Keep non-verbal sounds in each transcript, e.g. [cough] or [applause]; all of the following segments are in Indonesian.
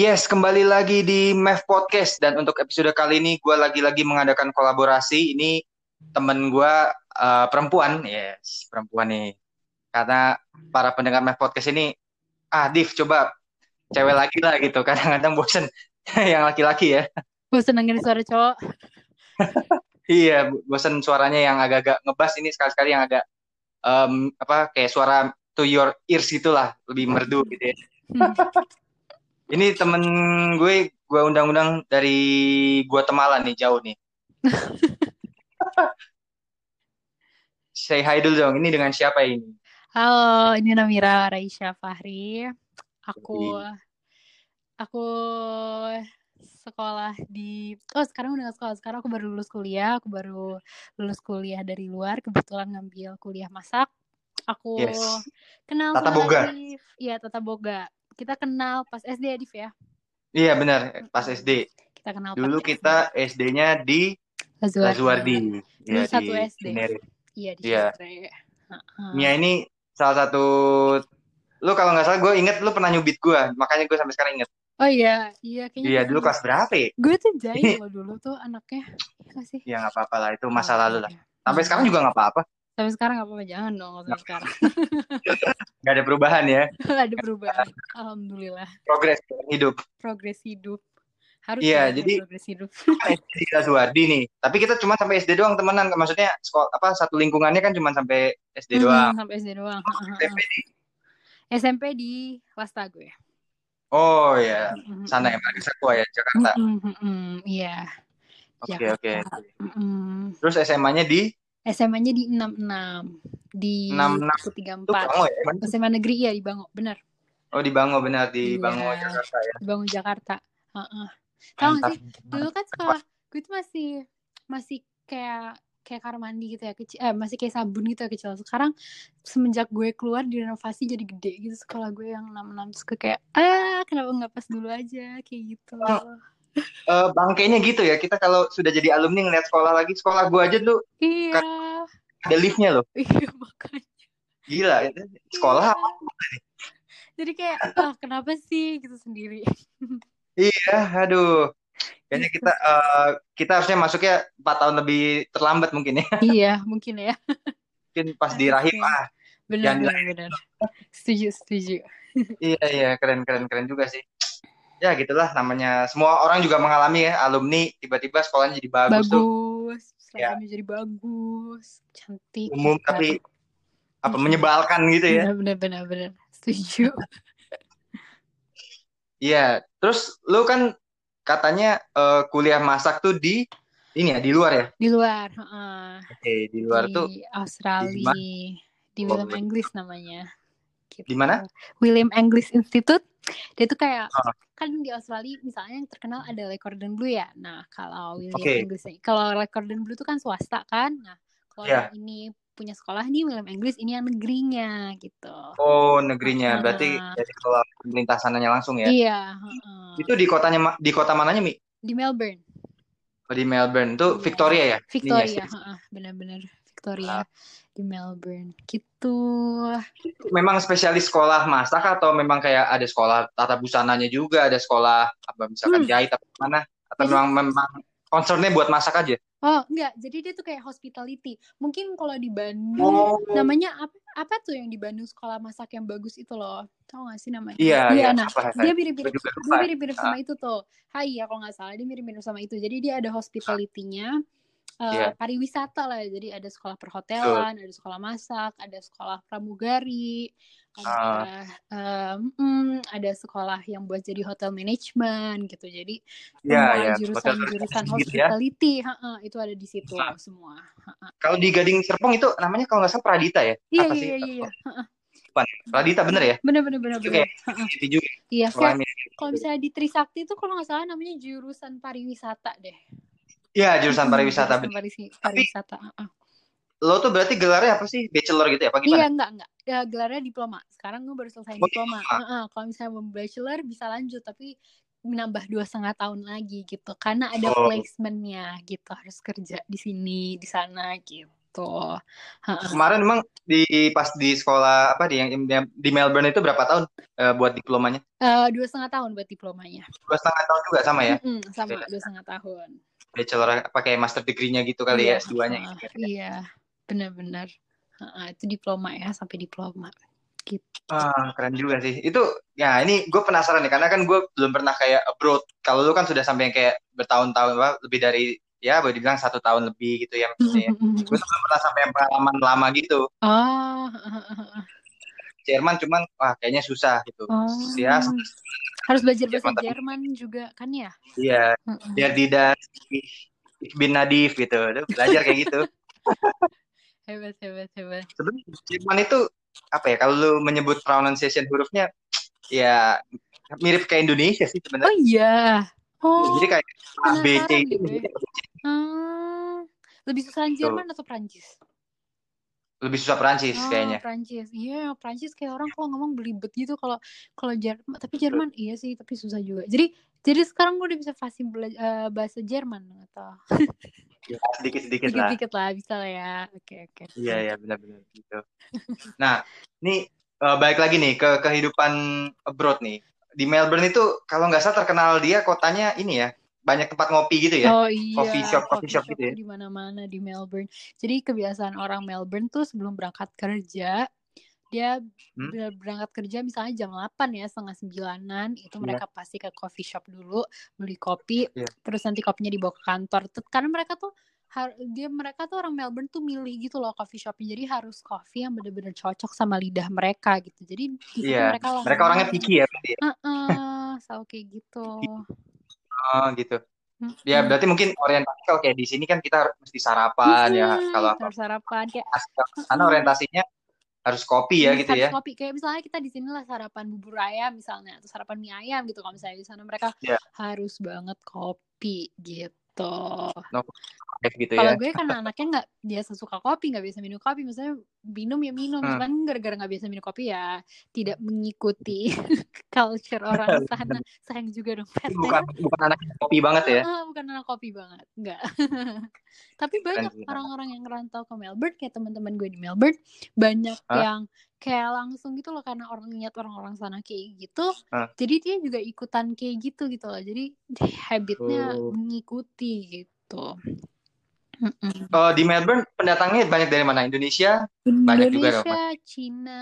Yes, kembali lagi di MEF Podcast dan untuk episode kali ini gue lagi-lagi mengadakan kolaborasi. Ini temen gue uh, perempuan, yes perempuan nih. Karena para pendengar MEF Podcast ini, ah Div coba cewek lagi lah gitu. [laughs] Kadang-kadang bosen [laughs] yang laki-laki ya. Bosen dengerin suara cowok. [laughs] iya, bosen suaranya yang agak-agak ngebas ini sekali-sekali yang agak um, apa kayak suara to your ears gitulah, lebih merdu gitu ya. Ini temen gue, gue undang-undang dari Guatemala nih, jauh nih. [laughs] Say hi dulu dong, ini dengan siapa ini? Halo, ini Namira Raisya Fahri. Aku aku sekolah di oh sekarang udah gak sekolah sekarang aku baru lulus kuliah aku baru lulus kuliah dari luar kebetulan ngambil kuliah masak aku Yes. kenal Tata Boga. Iya tata boga kita kenal pas SD ya Div ya Iya benar, pas SD. kita kenal Dulu pas kita SD-nya di Lazuardi. Lazuardi. Ya, satu di SD. Cinere. iya di Iya. Mia ini salah satu lu kalau nggak salah gue inget lu pernah nyubit gue makanya gue sampai sekarang inget oh iya iya kayaknya iya dulu SD. kelas berapa ya gue tuh jahil [laughs] loh dulu tuh anaknya Iya sih ya nggak apa-apa lah itu masa Oh, lalu lah iya. sampai sekarang juga nggak apa-apa sampai sekarang nggak apa-apa jangan dong sampai sekarang. [laughs] Nggak ada perubahan ya? [laughs] Ada perubahan alhamdulillah. Progres hidup. Progres hidup. Harus Iya, ya, jadi- progres hidup. SD di Lazuardi nih? Tapi kita cuma sampai SD doang temenan. Maksudnya sekolah apa satu lingkungannya kan cuma sampai SD Hmm, doang. sampai SD doang. SMP di? SMP di Lasta gue oh ya Mm-mm. sana ya Marga Satwa ya Jakarta. Iya. Oke oke. Terus SMA-nya di SMA-nya di 66 di 66. itu 134 Bango ya Emang? SMA negeri ya di Bango benar oh di Bango benar di Iya. Bango Jakarta ya di Bango Jakarta Heeh. Tahu nggak Mantap. sih dulu kan sekolah gue tuh masih masih kayak kayak kamar mandi gitu ya kecil eh masih kayak sabun gitu ya kecil sekarang semenjak gue keluar direnovasi jadi gede gitu sekolah gue yang 66 terus gue kayak ah kenapa nggak pas dulu aja kayak gitu Eh, bangkainya gitu ya. Kita kalau sudah jadi alumni ngeliat sekolah lagi sekolah gua aja tuh iya. ada liftnya loh. Iya [laughs] makanya. Gila itu sekolah apa? jadi kayak ah kenapa sih? Gitu sendiri. [laughs] Iya aduh. Kayaknya kita eh, kita harusnya masuknya empat tahun lebih terlambat mungkin ya. [laughs] Iya mungkin ya. Mungkin pas di rahim Harusnya. ah benar benar. Setuju setuju. Iya iya keren keren keren juga sih ya gitulah namanya. Semua orang juga mengalami ya alumni tiba-tiba sekolahnya jadi bagus, tuh. Bagus seragamnya jadi bagus cantik umum gitu. tapi apa Iya. menyebalkan gitu ya. Benar benar setuju. [laughs] Iya terus lu kan katanya eh, kuliah masak tuh di ini ya di luar ya? Di luar heeh. oke di luar di tuh Australia. di Oh, William English namanya Gitu. Di mana? William English Institute dia tuh kayak Ah. kan di Australia misalnya yang terkenal ada Le Cordon Bleu ya nah kalau William Oke. English kalau Le Cordon Bleu tuh kan swasta kan nah kalau Iya. yang ini punya sekolah nih William English ini yang negerinya gitu Oh, negerinya. Berarti Ah. dari sekolah pemerintah sananya langsung ya. iya heeh. Itu di kotanya di kota mananya, Mi? di Melbourne Oh, di Melbourne. Itu Iya. Victoria ya? Victoria ya, benar-benar Victoria Ah. di Melbourne gitu memang spesialis sekolah masak atau memang kayak ada sekolah tata busananya juga, ada sekolah apa misalkan Hmm. jahit atau mana? Atau memang memang concernnya buat masak aja? Oh, enggak. Jadi dia tuh kayak hospitality. Mungkin kalau di Bandung Oh. namanya apa apa tuh yang di Bandung sekolah masak yang bagus itu loh. Tahu gak sih namanya? Iya, iya. nah, Apa, dia mirip-mirip dia mirip-mirip sama itu tuh. Hai, ya kalau nggak salah dia mirip-mirip sama itu. Jadi dia ada hospitality-nya eh, Iya. pariwisata lah. Jadi ada sekolah perhotelan, ada sekolah masak, ada sekolah pramugari, ada mm, ada sekolah yang buat jadi hotel management gitu. Jadi Iya, semua iya. jurusan-jurusan Hotel gitu ya. hospitality, ha-ha, itu ada di situ Ah. semua. Kalau di Gading Serpong itu namanya kalau nggak salah Pradita ya? Iya iya iya iya. Ha-ha. Pradita bener ya? Bener bener bener Itu bener. Itu juga. Iya, kalau misalnya di Trisakti itu kalau nggak salah namanya jurusan pariwisata deh. Iya, jurusan pariwisata. Jurusan parisi- pariwisata. ha-ha. Lo tuh berarti gelarnya apa sih? Bachelor gitu ya? Apa Iya gimana? enggak enggak. Ya, gelarnya diploma. Sekarang gue baru selesai Oh, diploma. diploma. Ha-ha. Kalau misalnya mau bachelor bisa lanjut tapi menambah dua setengah tahun lagi gitu karena ada Oh. placementnya gitu harus kerja di sini di sana gitu gitu. Kemarin emang di pas di sekolah apa di yang di Melbourne itu berapa tahun eh, buat diplomanya? Eh, dua setengah tahun buat diplomanya. Dua setengah tahun juga sama ya? Mm-mm, sama Oke. dua setengah tahun. Bachelor pakai master degree-nya gitu kali Iya, ya S2-nya ha, gitu. iya, benar-benar. Ha-ha, itu diploma ya sampai diploma. Gitu. Ah, keren juga sih. Itu ya ini gue penasaran nih karena kan gue belum pernah kayak abroad. Kalau lu kan sudah sampai yang kayak bertahun-tahun apa lebih dari ya boleh dibilang satu tahun lebih gitu ya maksudnya. ya. Gue tuh belum pernah sampai pengalaman lama gitu. Oh, Jerman cuman wah kayaknya susah gitu. oh, Ya harus belajar bahasa Jerman Jerman juga kan ya? iya Mm-mm. biar tidak bin Nadif gitu. Belajar kayak gitu. [laughs] Hebat, hebat, hebat. Sebenarnya Jerman itu apa ya kalau lu menyebut pronunciation hurufnya ya mirip kayak Indonesia sih Oh sebenarnya. iya. Oh, Jadi kayak A B C penasaran itu nih gue. Hmm, lebih susah Jerman atau Prancis? lebih susah Perancis Oh, kayaknya. Prancis. Iya, Prancis kayak orang kalau ngomong belibet gitu kalau kalau Jerman, tapi Jerman iya sih, tapi susah juga. Jadi jadi sekarang gue udah bisa fasih eh, bahasa Jerman atau [laughs] Ya, sedikit-sedikit lah. dikit-dikit lah bisa lah ya. Oke, oke. Iya iya benar-benar gitu. Nah, ini eh, balik lagi nih ke kehidupan abroad nih. Di Melbourne itu kalau nggak salah terkenal dia kotanya ini ya banyak tempat ngopi gitu ya. Oh iya, Coffee shop, coffee shop gitu ya. di mana-mana di Melbourne. Jadi kebiasaan orang Melbourne tuh sebelum berangkat kerja, dia Hmm? ber- berangkat kerja misalnya jam 8 ya, setengah sembilanan, itu Iya. mereka pasti ke coffee shop dulu, beli kopi, Iya. terus nanti kopinya dibawa ke kantor. Karena mereka tuh har- dia mereka tuh orang Melbourne tuh milih gitu loh coffee shopnya. Jadi harus kopi yang bener-bener cocok sama lidah mereka gitu. Jadi Iya. mereka langsung Mereka orangnya picky ya ya? Heeh, selalu kayak gitu. Oh gitu. Ya berarti mungkin orientasi kalau kayak di sini kan kita harus mesti sarapan ya. Kalau apa harus sarapan kayak karena orientasinya harus kopi ya Hmm, gitu harus ya. kopi kayak misalnya kita di sini lah sarapan bubur ayam misalnya atau sarapan mie ayam gitu kalau misalnya di sana mereka Iya. harus banget kopi gitu No, gitu kalau ya. gue karena anaknya nggak biasa suka kopi nggak biasa minum kopi misalnya minum ya minum Hmm. cuman gara-gara nggak biasa minum kopi ya tidak mengikuti [laughs] culture orang sana sayang juga dong Pet, ya. Bukan bukan anak kopi banget ya. Ah, bukan anak kopi banget, enggak. [laughs] Tapi banyak orang-orang yang ngerantau ke Melbourne, kayak teman-teman gue di Melbourne, banyak Hah? yang kayak langsung gitu loh karena orang lihat orang-orang sana kayak gitu, Hah? jadi dia juga ikutan kayak gitu gitu loh. Jadi habitnya Oh. mengikuti gitu. Mm-mm. Oh, di Melbourne pendatangnya banyak dari mana? Indonesia, Banyak juga Indonesia, Cina,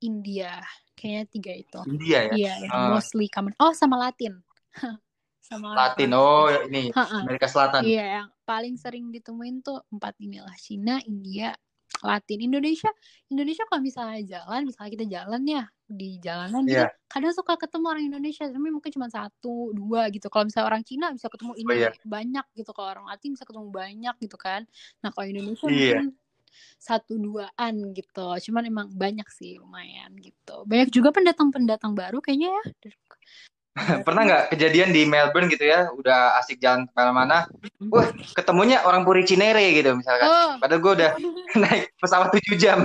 India, kayaknya tiga itu. India ya. Iya, yang Ah. mostly common. Oh, sama Latin. [laughs] sama Latin. Oh, ini Ha-ha. Amerika Selatan. Iya, yang paling sering ditemuin tuh empat inilah Cina, India, Latin, Indonesia. Indonesia kalau misalnya jalan, misalnya kita jalan ya di jalanan gitu, kadang suka ketemu orang Indonesia, tapi mungkin cuma satu, dua gitu. Kalau misalnya orang Cina bisa ketemu ini Oh, iya. banyak gitu, kalau orang Latin bisa ketemu banyak gitu kan. Nah kalau Indonesia Iya. mungkin satu duaan gitu, cuman emang banyak sih lumayan gitu. Banyak juga pendatang-pendatang baru kayaknya ya. [laughs] Pernah nggak kejadian di Melbourne gitu ya, udah asik jalan ke mana-mana, wah ketemunya orang Puri Cinere gitu misalkan. Oh, Padahal gue udah [laughs] naik pesawat 7 jam.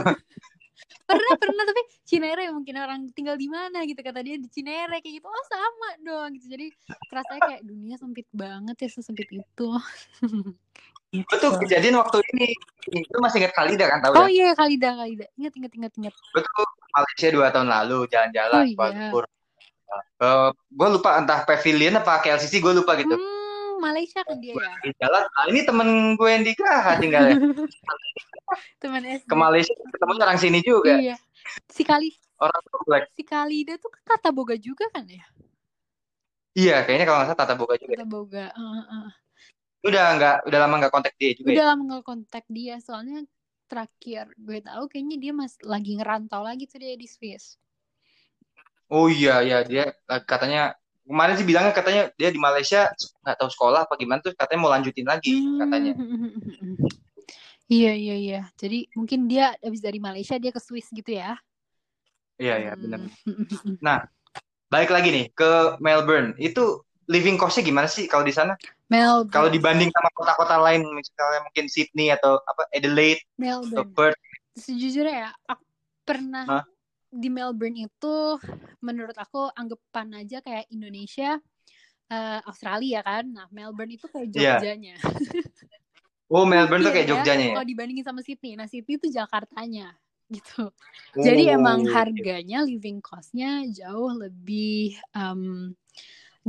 Pernah pernah tapi Cinere mungkin orang tinggal di mana gitu kata dia di Cinere kayak gitu oh sama dong gitu jadi rasanya kayak dunia sempit banget ya sesempit itu Itu tuh kejadian waktu ini, itu masih ingat Kalida kan tahu oh ya? iya Kalida Kalida ingat ingat ingat ingat Gue tuh ke Malaysia dua tahun lalu jalan-jalan Oh, iya. Lumpur. gue lupa entah pavilion apa KLCC gue lupa gitu. hmm Malaysia kan dia ya Di jalan, nah ini temen gue yang di Geraha tinggalnya. [laughs] teman SD Ke Malaysia ketemu orang sini juga. iya si Kali Orang komplek. si Kalida tuh ke Kata Boga juga kan ya Iya, kayaknya kalau nggak salah Tata Boga juga. Kata Boga Heeh, heeh. Udah nggak, udah lama nggak kontak dia juga. ya? udah lama nggak kontak dia soalnya terakhir gue tahu kayaknya dia mas lagi ngerantau lagi tuh dia di Swiss Oh iya, iya dia katanya kemarin sih bilangnya katanya dia di Malaysia nggak tahu sekolah apa gimana tuh katanya mau lanjutin lagi katanya. Hmm. [laughs] Iya iya iya. Jadi mungkin dia habis dari Malaysia dia ke Swiss gitu ya. Iya iya benar. Hmm. [laughs] Balik lagi nih ke Melbourne. Itu living cost-nya gimana sih kalau di sana? Melbourne. Kalau dibanding sama kota-kota lain misalnya mungkin Sydney atau apa Adelaide atau Melbourne. Perth. Sejujurnya ya, aku pernah Hah? Di Melbourne itu menurut aku anggapan aja kayak Indonesia eh, Australia kan. Nah, Melbourne itu kayak Iya. Jogjanya. Oh, Melbourne tuh kayak Mungkin ya, Jogjanya ya. Kalau dibandingin sama Sydney. Nah, Sydney itu Jakartanya gitu. Jadi Oh, emang oke. harganya living cost-nya jauh lebih em,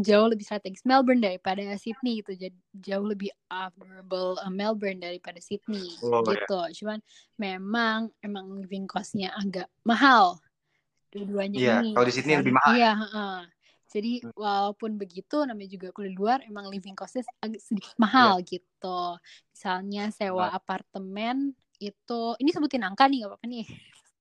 jauh lebih strategis Melbourne daripada Sydney itu jadi jauh lebih affordable eh, Melbourne daripada Sydney Oh, ya. gitu. Cuman memang emang living cost-nya agak mahal dua-duanya Iya, ini. kalau di Sydney Dan- lebih mahal. Iya, heeh. Jadi Hmm. walaupun begitu namanya juga kuliah luar emang living cost-nya agak sedikit mahal Iya. gitu. Misalnya sewa Nah. apartemen itu ini sebutin angka nih gak apa-apa nih.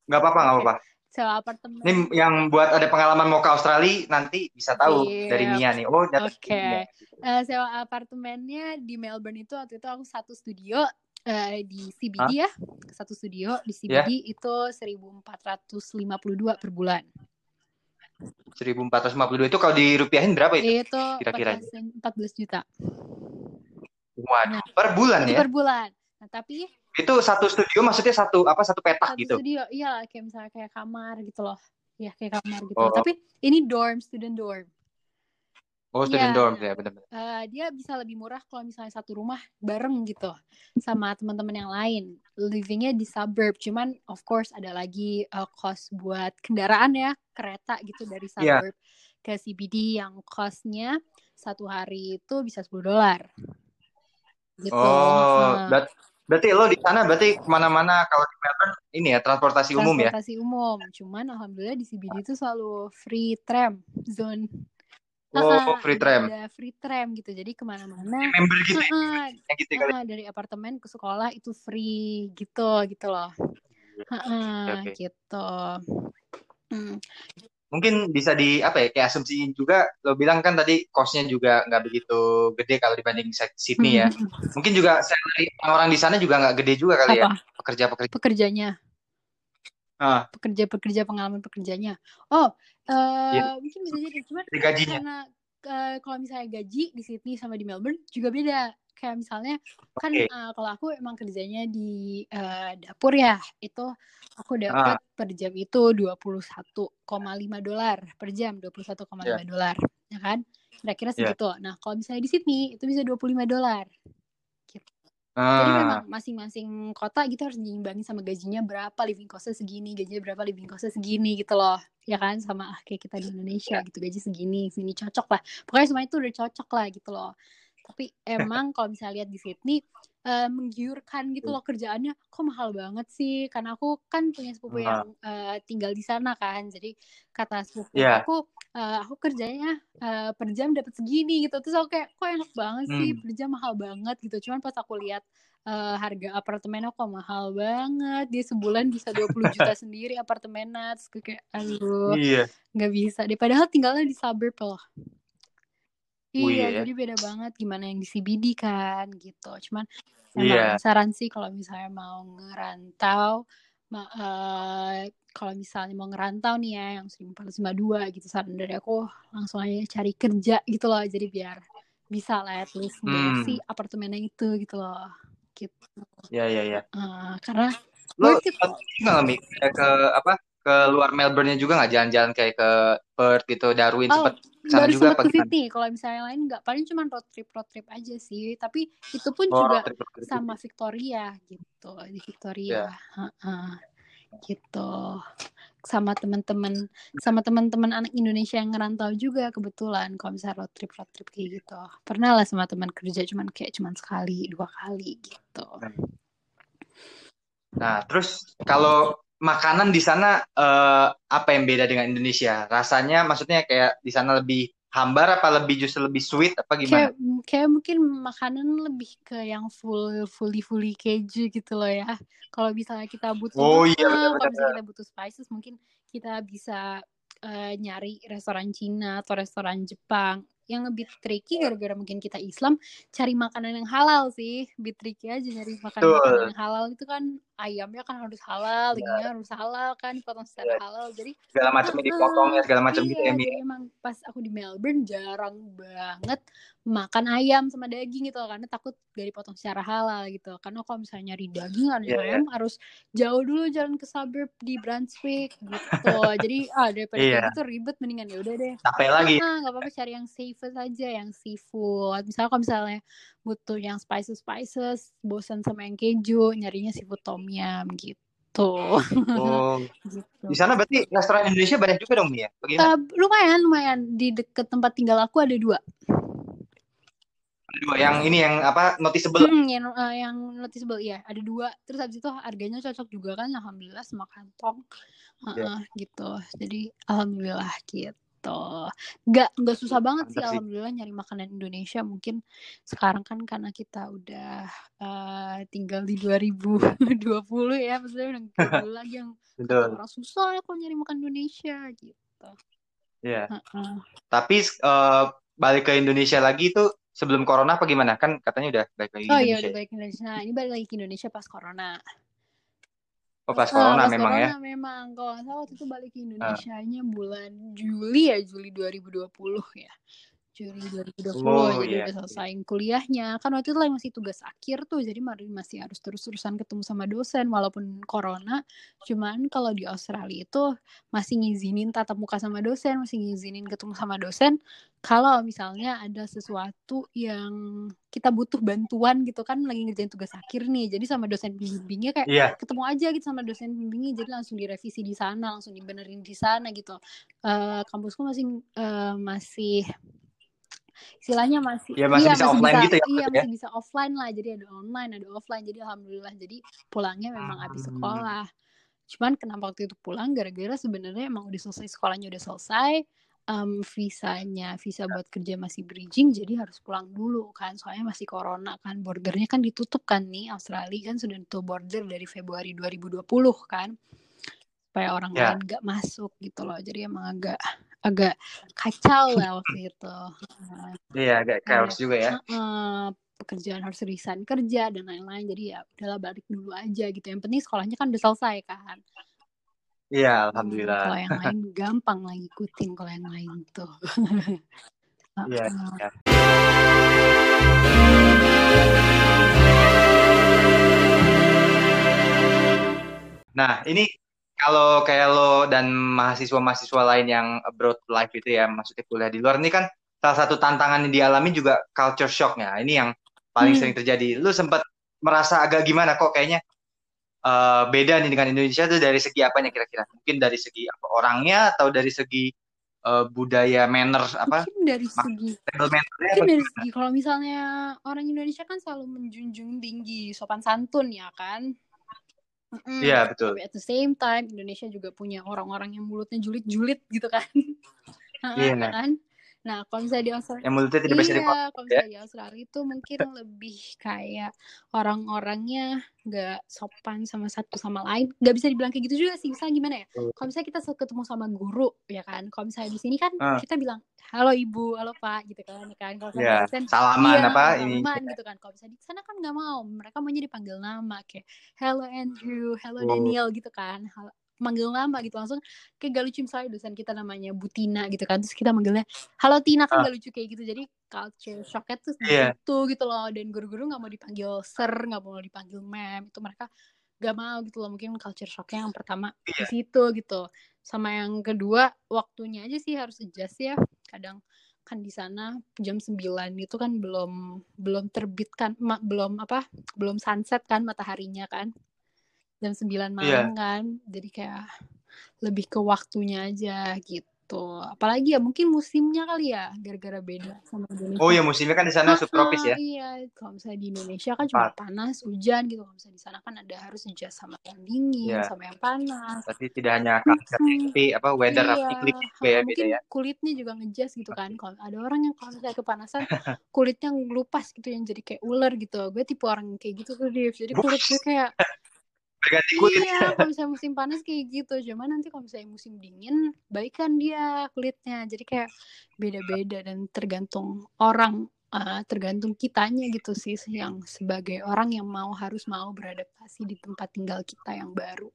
Nggak apa-apa, nggak apa-apa. Sewa apartemen. Ini yang buat ada pengalaman mau ke Australia nanti bisa tahu Iya. dari Mia nih. Oh, Oke. Mia. Eh, sewa apartemennya di Melbourne itu waktu itu aku satu studio eh, di CBD ya. Satu studio di. CBD itu 1452 per bulan. 1452 itu kalau dirupiahin berapa itu? Itu Kira-kira. 14, 14 juta. Waduh, Nah, per bulan ya? per bulan. Nah, tapi Itu satu studio maksudnya satu apa satu petak satu gitu. studio iya kayak misalnya kayak kamar gitu loh. Ya kayak kamar gitu. Oh. Tapi ini dorm, student dorm. Oh, student Iya. dorm ya benar-benar. Eh, dia bisa lebih murah kalau misalnya satu rumah bareng gitu sama teman-teman yang lain. Livingnya di suburb, cuman of course ada lagi eh, cost buat kendaraan ya kereta gitu dari Iya. suburb ke CBD yang costnya satu hari itu bisa 10 dolar. Gitu. Oh, berat- berarti lo di sana berarti ke mana-mana kalau di Melbourne ini ya transportasi umum ya? transportasi umum. Cuman alhamdulillah di CBD itu selalu free tram zone. Oh, free udah tram. Ada free tram gitu. Jadi ke mana-mana Member gitu ya? Ah, Yang gitu. Ah, dari apartemen ke sekolah itu free gitu gitu loh. Heeh, Oke. gitu. Hmm, Mungkin bisa di apa ya kayak asumsiin juga lo bilang kan tadi costnya juga nggak begitu gede kalau dibanding Sy- Sydney ya. hmm, Mungkin juga salary orang-orang di sana juga nggak gede juga kali ya Apa? pekerja-pekerja. Pekerjanya, Ah, pekerja-pekerja pengalaman pekerjanya. Oh, eh Iya. mungkin bisa jadi cuman gajinya. karena eh, kalau misalnya gaji di Sydney sama di Melbourne juga beda. Kayak misalnya kan Oke. eh, kalau aku emang kerjanya di eh, dapur ya, itu aku dapat per jam itu 21,5 dolar per jam, 21,5 Iya. dolar, ya kan? Kira-kira Iya. segitu. Nah, kalau misalnya di Sydney itu bisa 25 dolar. Gitu. Jadi Ah, memang masing-masing kota gitu harus diimbangin sama gajinya berapa, living costnya segini, gajinya berapa, living costnya segini gitu loh. Ya kan sama ah, kayak kita di Indonesia gitu gaji segini, sini cocok lah. Pokoknya semua itu udah cocok lah gitu loh. Tapi emang kalau misalnya lihat di Sydney eh, menggiurkan gitu loh kerjaannya. Kok mahal banget sih? Karena aku kan punya sepupu Ah. yang eh, tinggal di sana kan. Jadi kata sepupu Iya. aku eh, aku kerjanya eh, per jam dapat segini gitu. Terus aku kayak kok enak banget sih? Hmm. per jam mahal banget gitu. Cuman pas aku lihat eh, harga apartemennya kok mahal banget. Dia sebulan bisa 20 juta [laughs] sendiri gue kayak aduh iya. nggak bisa. Deh padahal tinggalnya di suburb loh. Oh, iya iya ya? jadi beda banget gimana yang di CBD kan gitu cuman Iya. emang saran sih kalau misalnya mau ngerantau ma- eh, kalau misalnya mau ngerantau nih ya yang 1452 gitu saran dari aku langsung aja cari kerja gitu loh jadi biar bisa lah at least Hmm. si apartemennya itu gitu loh gitu Iya, iya, iya. Eh, karena Lo worth it kok. juga nggak Mi? Kayak ke apa? Ke luar Melbourne juga nggak? Jalan-jalan kayak ke Perth gitu, Darwin Oh, sempet sana juga sempat apa ke? Sydney kalau misalnya lain nggak paling cuma road trip road trip aja sih. Tapi itu pun Oh, juga road trip, road trip. sama Victoria gitu di Victoria. Heeh. gitu. Sama teman-teman sama teman-teman anak Indonesia yang ngerantau juga kebetulan kalau misalnya road trip road trip kayak gitu. Pernah lah sama teman kerja cuman kayak cuman sekali dua kali gitu. Nah, terus kalau makanan di sana eh, apa yang beda dengan Indonesia? Rasanya maksudnya kayak di sana lebih hambar apa lebih justru lebih sweet apa gimana? kayak kayak mungkin makanan lebih ke yang full fully fully keju gitu loh ya kalau misalnya kita butuh Oh iya, kalau misalnya kita butuh spices mungkin kita bisa eh, nyari restoran Cina atau restoran Jepang yang lebih tricky gara-gara mungkin kita Islam cari makanan yang halal sih. Lebih tricky aja nyari makanan makanan yang halal itu kan ayamnya kan harus halal dagingnya harus halal kan dipotong secara halal. Jadi Segala macamnya dipotong ya, segala macam gitu iya, ya, Mi. jadi emang pas aku di Melbourne jarang banget makan ayam sama daging gitu karena takut gak dipotong secara halal gitu. Karena kalau misalnya nyari daging atau Iya, ayam harus jauh dulu jalan ke suburb di Brunswick gitu. Jadi ah daripada Iya. kayak gitu ribet mendingan ya udah deh. Capek lagi. Ah, nggak apa-apa cari yang safe saja yang seafood. Misalnya kalau misalnya butuh yang spices spices bosan sama yang keju nyarinya seafood tom yum gitu. Oh, [laughs] gitu. Di sana berarti restoran Indonesia banyak juga dong, Mia? Bagaimana? Eh, lumayan lumayan. Di deket tempat tinggal aku ada dua. Ada dua, yang ini yang apa noticeable. Hmm, yang eh, yang noticeable ya ada dua. Terus habis itu harganya cocok juga kan alhamdulillah sama kantong. Iya. Heeh, gitu. Jadi alhamdulillah gitu nggak nggak susah banget sih Mantap sih. alhamdulillah nyari makanan Indonesia mungkin sekarang kan karena kita udah eh, tinggal di 2020 ya maksudnya udah nggak [laughs] dulu lagi yang orang susah kok nyari makan Indonesia gitu Iya. Heeh. Tapi eh, balik ke Indonesia lagi itu sebelum corona apa gimana? Kan katanya udah balik lagi ke oh iya Indonesia. udah ya? balik ke Indonesia nah ini balik lagi ke Indonesia pas corona Oh, pas Ah, corona pas memang ya. corona memang. Kalau nggak salah waktu itu balik ke Indonesia-nya bulan Juli ya Juli 2020 ya Juli 2020 Oh, jadi iya. udah selesai kuliahnya kan waktu itu lagi masih tugas akhir tuh jadi masih masih harus terus-terusan ketemu sama dosen walaupun corona cuman kalau di Australia itu masih ngizinin tatap muka sama dosen masih ngizinin ketemu sama dosen kalau misalnya ada sesuatu yang kita butuh bantuan gitu kan lagi ngerjain tugas akhir nih jadi sama dosen bimbingnya kayak Iya. ketemu aja gitu sama dosen bimbingnya jadi langsung direvisi di sana langsung dibenerin di sana gitu Eh kampusku masih eh, masih istilahnya masih Ya, masih iya bisa masih offline bisa gitu ya, iya maksudnya? masih bisa offline lah. Jadi ada online ada offline. Jadi alhamdulillah jadi pulangnya memang habis Hmm. sekolah. Cuman kenapa waktu itu pulang? Gara-gara sebenarnya emang udah selesai sekolahnya udah selesai. Em, visanya visa buat kerja masih bridging jadi harus pulang dulu kan. Soalnya masih corona kan bordernya kan ditutup kan nih. Australia kan sudah tutup border dari Februari 2020 kan. Supaya orang Ya. lain nggak masuk gitu loh. Jadi emang agak agak kacau lah waktu itu [laughs] Iya, agak chaos juga ya. Heeh, pekerjaan harus resign kerja dan lain-lain jadi ya udahlah balik dulu aja gitu yang penting sekolahnya kan udah selesai kan Iya, Hmm, alhamdulillah. kalau yang lain gampang lah ngikutin kalau yang lain tuh [laughs] Iya, iya. Nah, ini kalau kayak lo dan mahasiswa-mahasiswa lain yang abroad life itu ya, maksudnya kuliah di luar ini kan salah satu tantangan yang dialami juga culture shocknya. Ini yang paling Hmm. sering terjadi. Lu sempat merasa agak gimana kok kayaknya eh, beda nih dengan Indonesia tuh dari segi apanya kira-kira? Mungkin dari segi apa orangnya atau dari segi eh, budaya manner apa mungkin dari segi mungkin apa dari segi kalau misalnya orang Indonesia kan selalu menjunjung tinggi sopan santun ya kan Mm-mm. Iya, betul. Tapi at the same time Indonesia juga punya orang-orang yang mulutnya julid-julid gitu kan. Heeh, Iya. ya [laughs] kan? Nah, kalau misalnya di Australia Yang mulutnya tidak bisa Iya, dipotong kalau ya. misalnya di Australia itu mungkin lebih kayak orang-orangnya nggak sopan sama satu sama lain. Nggak bisa dibilang kayak gitu juga sih. Misalnya gimana ya? Kalau misalnya kita ketemu sama guru, ya kan? Kalau misalnya di sini kan Ah. kita bilang, halo ibu, halo pak, gitu kan? ya kan? Kalau Ya, dosen, salaman iya, apa ini? salaman gitu kan. Kalau misalnya di sana kan nggak mau. Mereka maunya dipanggil nama kayak, hello Andrew, hello Oh. Daniel gitu kan. Hal- manggil nama gitu langsung kayak gak lucu misalnya dosen kita namanya Bu Tina gitu kan terus kita manggilnya halo Tina kan Ah. gak lucu kayak gitu jadi culture shocknya tuh Iya. situ gitu loh dan guru-guru nggak mau dipanggil sir nggak mau dipanggil ma'am itu mereka gak mau gitu loh mungkin culture shocknya yang pertama di Iya. situ gitu sama yang kedua waktunya aja sih harus adjust ya kadang kan di sana jam 9 itu kan belum belum terbit kan ma- belum apa belum sunset kan mataharinya kan jam 9 Iya. malam kan jadi kayak lebih ke waktunya aja gitu apalagi ya mungkin musimnya kali ya gara-gara beda sama Indonesia Oh ya musimnya kan di sana subtropis ya. Ah, iya kalau misalnya di Indonesia kan cuma panas hujan gitu kalau misalnya di sana kan ada harus adjust sama yang dingin Iya. sama yang panas Berarti tidak hanya culture tapi apa weather Iya, ya beda mungkin ya. kulitnya juga ngejust gitu kan. Kalau ada orang yang kalau misalnya kepanasan [laughs] kulitnya ngelupas gitu yang jadi kayak ular gitu. Gue tipe orang yang kayak gitu tuh, Div. Jadi kulit gue kayak Berganti kulit. iya, kalau misalnya musim panas kayak gitu. Cuman nanti kalau misalnya musim dingin, baikan dia kulitnya. Jadi kayak beda-beda dan tergantung orang eh, tergantung kitanya gitu sih yang sebagai orang yang mau harus mau beradaptasi di tempat tinggal kita yang baru.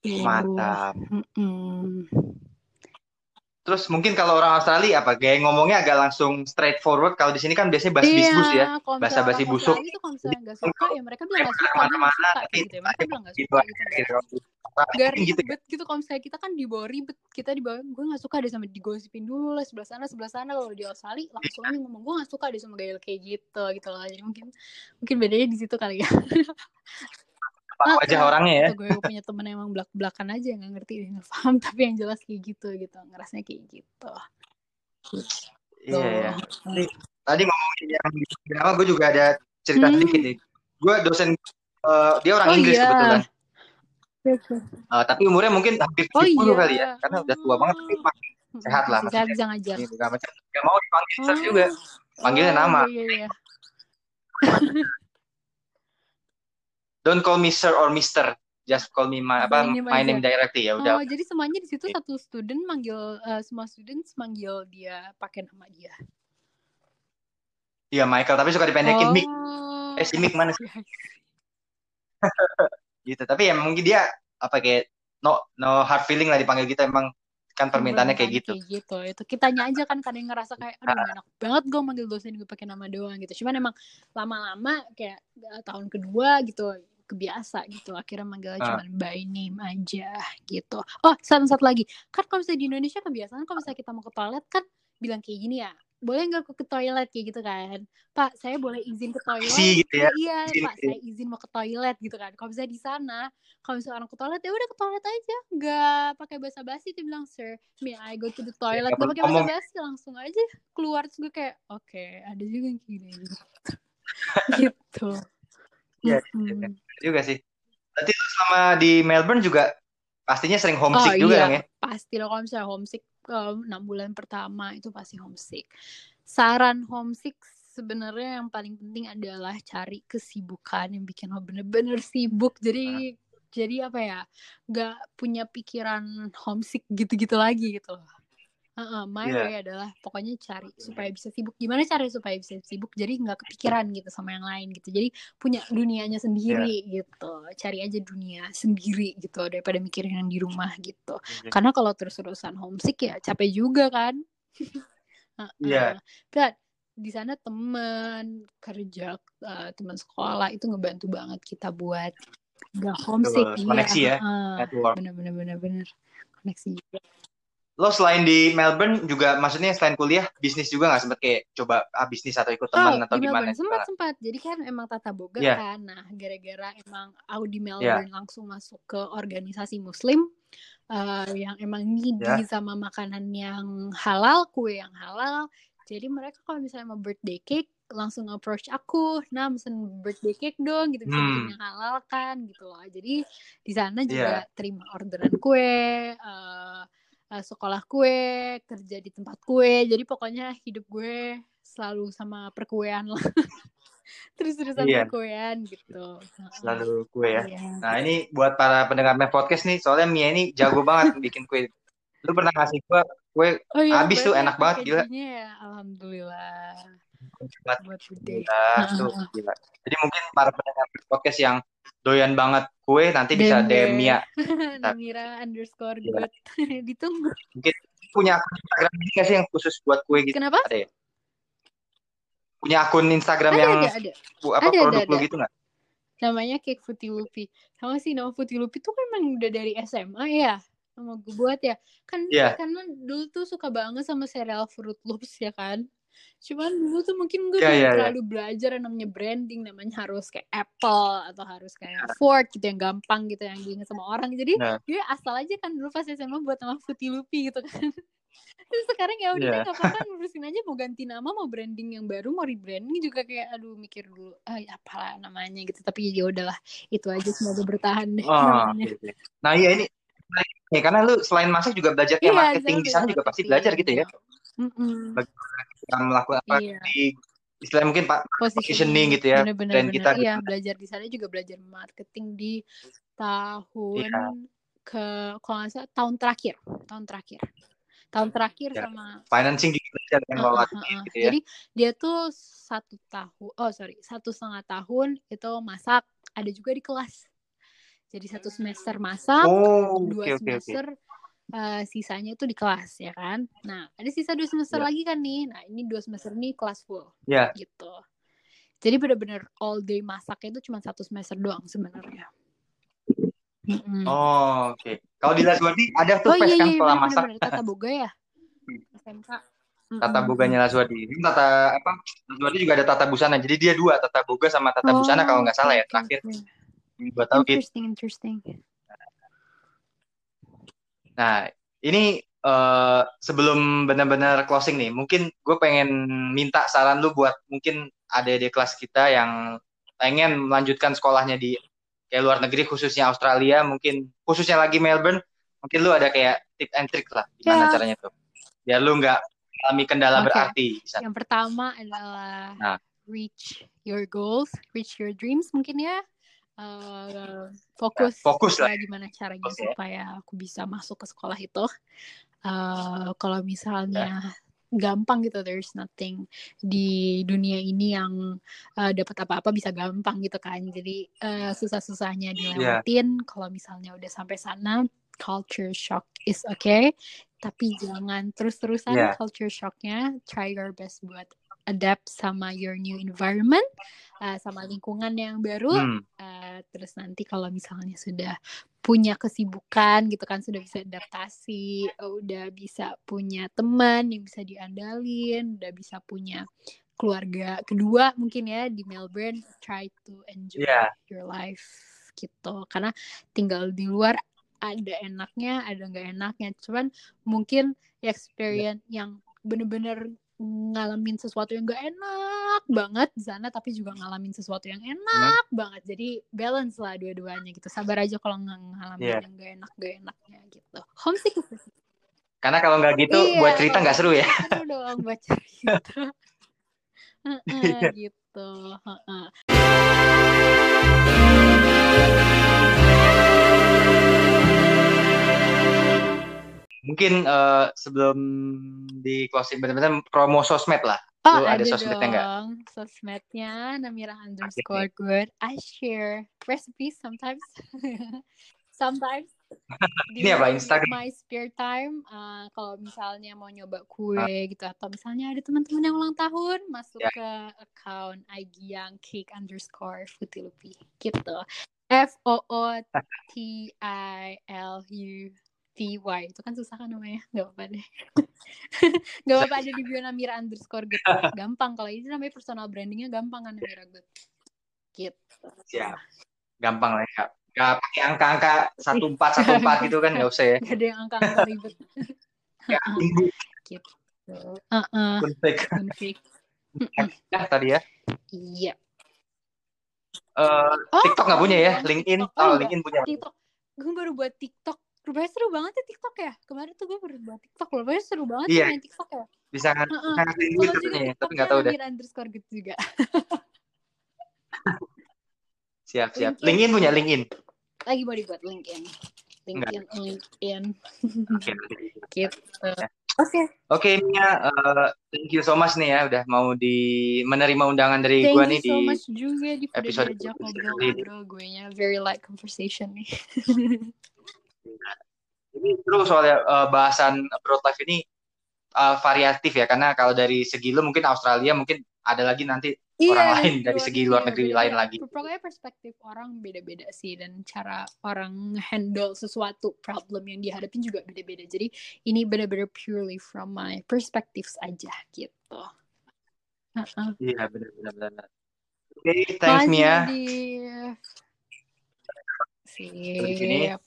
Gitu. Mantap. Mm-mm. Terus mungkin kalau orang Australia apa gaya ngomongnya agak langsung straightforward. Kalau di sini kan biasanya bas Iya, bisbus ya, bahasa basi busuk. Tuh kalau misalnya nggak suka ya mereka bilang nggak suka, ke mana-mana nggak suka gitu ya. Mereka bilang nggak gitu suka gitu gitu. nggak Gitu ribet gitu kalau misalnya kita kan dibawa ribet kita dibawa gue nggak suka deh sama digosipin dulu lah sebelah sana sebelah sana kalau di Australia langsung aja ngomong gue nggak suka deh sama gaya kayak gitu gitu loh jadi mungkin mungkin bedanya di situ kali ya [laughs] Apa wajah orangnya ya. gue punya temen yang emang belak belakan aja nggak ngerti nggak paham [laughs] tapi yang jelas kayak gitu gitu ngerasanya kayak gitu Iya ya. Tuh. Tadi, tadi ngomongin yang drama gue juga ada cerita Hmm. sedikit nih. Gue dosen eh, dia orang Oh, Inggris iya. kebetulan. Eh, tapi umurnya mungkin hampir Oh 70 iya. kali ya. Karena udah tua banget tapi masih sehat lah sehat bisa ngajar. Ini segala macam. Gak mau dipanggil Oh. juga. Panggilnya Oh, nama. Iya, iya. [laughs] Don't call me sir or mister. Just call me my, apa, My name my aja. name directly ya udah. Oh, jadi semuanya di situ satu student manggil eh, semua student manggil dia pakai nama dia. Iya Michael tapi suka dipendekin oh. Mick. Eh si Mick mana sih? [laughs] Gitu. Tapi ya mungkin dia apa kayak no no hard feeling lah dipanggil gitu emang kan permintaannya kayak gitu. Kayak gitu. Itu kitanya aja kan kadang ngerasa kayak aduh gak enak banget gue manggil dosen gue pakai nama doang gitu. Cuman emang lama-lama kayak eh, tahun kedua gitu kebiasa gitu akhirnya manggilnya Ah. cuma by name aja gitu oh satu satu lagi kan kalau misalnya di Indonesia kebiasaan kalau misalnya kita mau ke toilet kan bilang kayak gini ya boleh nggak aku ke toilet kayak gitu kan pak saya boleh izin ke toilet Isi gitu ya. Oh, iya Izin pak gitu ya. saya izin mau ke toilet gitu kan kalau misalnya di sana kalau misalnya orang ke toilet ya udah ke toilet aja nggak pakai basa basi dia bilang sir may I go to the toilet nggak pakai ngomong. basi langsung aja keluar terus gue kayak oke ada juga yang kayak gini [laughs] gitu Iya, iya, iya. juga sih. Berarti selama di Melbourne juga pastinya sering homesick oh juga iya ya? pasti dong kalau misalnya homesick um, enam bulan pertama itu pasti homesick. Saran homesick sebenarnya yang paling penting adalah cari kesibukan yang bikin lo bener-bener sibuk. Jadi jadi apa ya nggak punya pikiran homesick gitu-gitu lagi gitu loh Heeh, my Iya. way adalah pokoknya cari supaya bisa sibuk gimana cara supaya bisa sibuk jadi nggak kepikiran gitu sama yang lain gitu jadi punya dunianya sendiri Iya. gitu cari aja dunia sendiri gitu daripada mikirin yang di rumah gitu Iya. karena kalau terus-terusan homesick ya capek juga kan [laughs] Heeh. Iya. Dan di sana teman kerja eh, teman sekolah itu ngebantu banget kita buat gak homesick Betul, koneksi ya, network. bener bener bener bener koneksi juga Lo selain di Melbourne juga maksudnya selain kuliah bisnis juga nggak sempet kayak coba ah bisnis atau ikut teman oh, atau di gimana? Sempat sempat jadi kan emang tata boga Iya. kan nah gara-gara emang aku di Melbourne langsung masuk ke organisasi muslim eh, yang emang needy Ya. sama makanan yang halal kue yang halal jadi mereka kalau misalnya mau birthday cake langsung approach aku nah mesen birthday cake dong gitu bisa Hmm. bikin yang halal kan gitu loh jadi di sana Iya. juga terima orderan kue eh, eh, sekolah kue kerja di tempat kue jadi pokoknya hidup gue selalu sama perkuean lah [laughs] terus-terusan Iya. perkuean gitu Selalu kue ya. Iya. Nah ini buat para pendengar podcast nih, soalnya Mia ini jago banget [laughs] bikin kue. Lu pernah ngasih gua kue Oh iya, Habis tuh, enak banget, gila. ya. Alhamdulillah. buat gila, tuh gila. Jadi mungkin para pendengar podcast yang doyan banget kue nanti bisa DM. Mia. Namira underscore Gila. good. [laughs] Ditunggu. Mungkin punya akun Instagram ini nggak sih yang khusus buat kue gitu? Kenapa? Ada ya? Punya akun Instagram Ada, yang ada, ada. apa Ada, produk ada, gitu nggak? Namanya Cake Futi Lupi. Sama sih nama Futi Lupi tuh kan emang udah dari SMA ya. Nama gue buat ya. Kan Iya. karena dulu tuh suka banget sama serial Fruit Loops ya kan. Cuman dulu tuh mungkin gue Iya, belum iya, iya. terlalu belajar yang namanya branding, namanya harus kayak Apple atau harus kayak Ford gitu yang gampang gitu yang diingat sama orang. Jadi Nah. gue asal aja kan dulu pas SMA buat nama Futi Lupi gitu kan. [laughs] Terus sekarang ya udah Iya. deh, nggak apa-apa ngurusin aja mau ganti nama, mau branding yang baru, mau rebranding juga kayak aduh mikir dulu, ah ya apalah namanya gitu. Tapi ya udahlah, itu aja semoga bertahan deh Oh, namanya. oke. Nah iya ini ya, karena lu selain masak juga belajar kayak Iya, marketing di sana juga pasti belajar gitu ya. Mm-mm. Bagaimana kita melakukan apa Iya. di istilah mungkin pak positioning gitu ya, brand bener. kita Iya, gitu. belajar di sana juga belajar marketing di tahun Iya. ke kalau nggak salah tahun terakhir, tahun terakhir. Tahun terakhir Ya. sama financing juga belajar kan Heeh, kalau heeh. gitu ya. Jadi dia tuh satu tahun, oh sorry, satu setengah tahun itu masak, ada juga di kelas. Jadi satu semester masak, Oh, dua oke. semester uh, sisanya itu di kelas ya kan. Nah, ada sisa dua semester yeah. lagi kan nih. Nah, ini dua semester ini kelas full. Yeah. Gitu. Jadi benar-benar all day masaknya itu cuma satu semester doang sebenarnya. Mm-hmm. Oh, oke. Okay. Kalau di Laswadi ada tuh oh, iya, kan iya, sekolah bener, masak. Bener, tata boga ya? [laughs] SMK. Tata boganya Laswadi. Ini tata apa? Laswadi juga ada tata busana. Jadi dia dua, tata boga sama tata oh, busana kalau nggak salah ya terakhir. Okay. Tahun gitu. Interesting, interesting. Nah, ini uh, sebelum benar-benar closing nih, mungkin gue pengen minta saran lu buat mungkin ada di kelas kita yang pengen melanjutkan sekolahnya di kayak luar negeri khususnya Australia mungkin khususnya lagi Melbourne mungkin lu ada kayak tip and trick lah gimana yeah. caranya tuh biar lu nggak alami kendala okay. berarti yang pertama adalah nah. reach your goals reach your dreams mungkin ya uh, fokus ya, fokus lah. gimana caranya fokus, supaya aku bisa masuk ke sekolah itu. Uh, kalau misalnya yeah gampang gitu there's nothing di dunia ini yang uh, dapat apa-apa bisa gampang gitu kan. Jadi uh, susah-susahnya dilewatin. Yeah. kalau misalnya udah sampai sana culture shock is okay. Tapi jangan terus-terusan yeah. culture shocknya. Try your best buat adapt sama your new environment uh, sama lingkungan yang baru hmm. uh, terus nanti kalau misalnya sudah punya kesibukan gitu kan sudah bisa adaptasi udah bisa punya teman yang bisa diandalin udah bisa punya keluarga kedua mungkin ya di Melbourne try to enjoy yeah. your life gitu karena tinggal di luar ada enaknya ada nggak enaknya cuman mungkin experience yeah. yang bener-bener ngalamin sesuatu yang gak enak banget di sana tapi juga ngalamin sesuatu yang enak hmm. banget. Jadi balance lah dua-duanya gitu. Sabar aja kalau ngalamin yeah. yang gak enak gak enaknya gitu. Homesick karena kalau nggak gitu iya, buat cerita nggak seru ya. Seru dong buat cerita. [laughs] Gitu mungkin uh, sebelum di closing benar-benar promo sosmed lah. Oh, Lu ada, ada sosmednya enggak? Sosmednya Namira underscore good. I share recipes sometimes. [laughs] sometimes. [laughs] Ini apa Instagram? My spare time, uh, kalau misalnya mau nyoba kue ah. gitu atau misalnya ada teman-teman yang ulang tahun, masuk yeah. ke account Agiang Cake underscore Futilupi gitu. F O O T I L U TY itu kan susah kan namanya? Nggak apa-apa deh. [laughs] Nggak apa-apa ada di bio Namira underscore good. [laughs] Gampang kalau ini namanya personal brandingnya gampang kan Namira good. Gitu. Ya gampang lah ya. Nggak pakai angka-angka satu empat satu empat gitu kan nggak usah ya. [laughs] Nggak ada yang angka-angka ribet. Ya gitu. Uh -uh. tadi ya? Iya. Uh, oh, TikTok nggak punya ya? LinkedIn? Oh, oh LinkedIn punya. TikTok. Gue baru buat TikTok Rupanya seru banget ya TikTok ya. Kemarin tuh gue baru buat TikTok loh. Rupanya seru banget iya. main TikTok ya. Bisa ngasih uh -uh. duit katanya, tapi nggak tahu deh. underscore gitu juga. [laughs] siap, siap. LinkedIn, LinkedIn punya LinkedIn. Lagi mau dibuat LinkedIn. LinkedIn, Enggak. LinkedIn. Oke. gitu. Ya. Oke. Okay. Oke, okay, Mia, uh, thank you so much nih ya udah mau di menerima undangan dari gue nih so di much juga di episode ngobrol-ngobrol gue nya very light conversation nih. [laughs] Ini terus soalnya uh, bahasan abroad life ini uh, variatif ya karena kalau dari segi lu mungkin Australia mungkin ada lagi nanti iya, orang lain dari segi luar negeri beda. lain lagi. Pokoknya perspektif orang beda-beda sih dan cara orang handle sesuatu problem yang dihadapin juga beda-beda. Jadi ini benar-benar purely from my perspectives aja gitu. Iya uh-uh. benar-benar. Oke, okay, thanks Mia. Siap.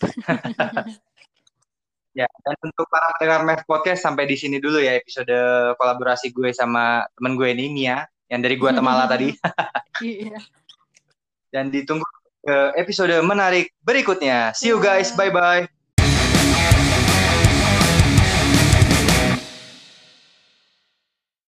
[laughs] ya, dan untuk para pendengar Mev Podcast sampai di sini dulu ya episode kolaborasi gue sama temen gue ini Mia yang dari Guatemala tadi. [laughs] Iya. Dan ditunggu ke episode menarik berikutnya. See you guys, bye bye.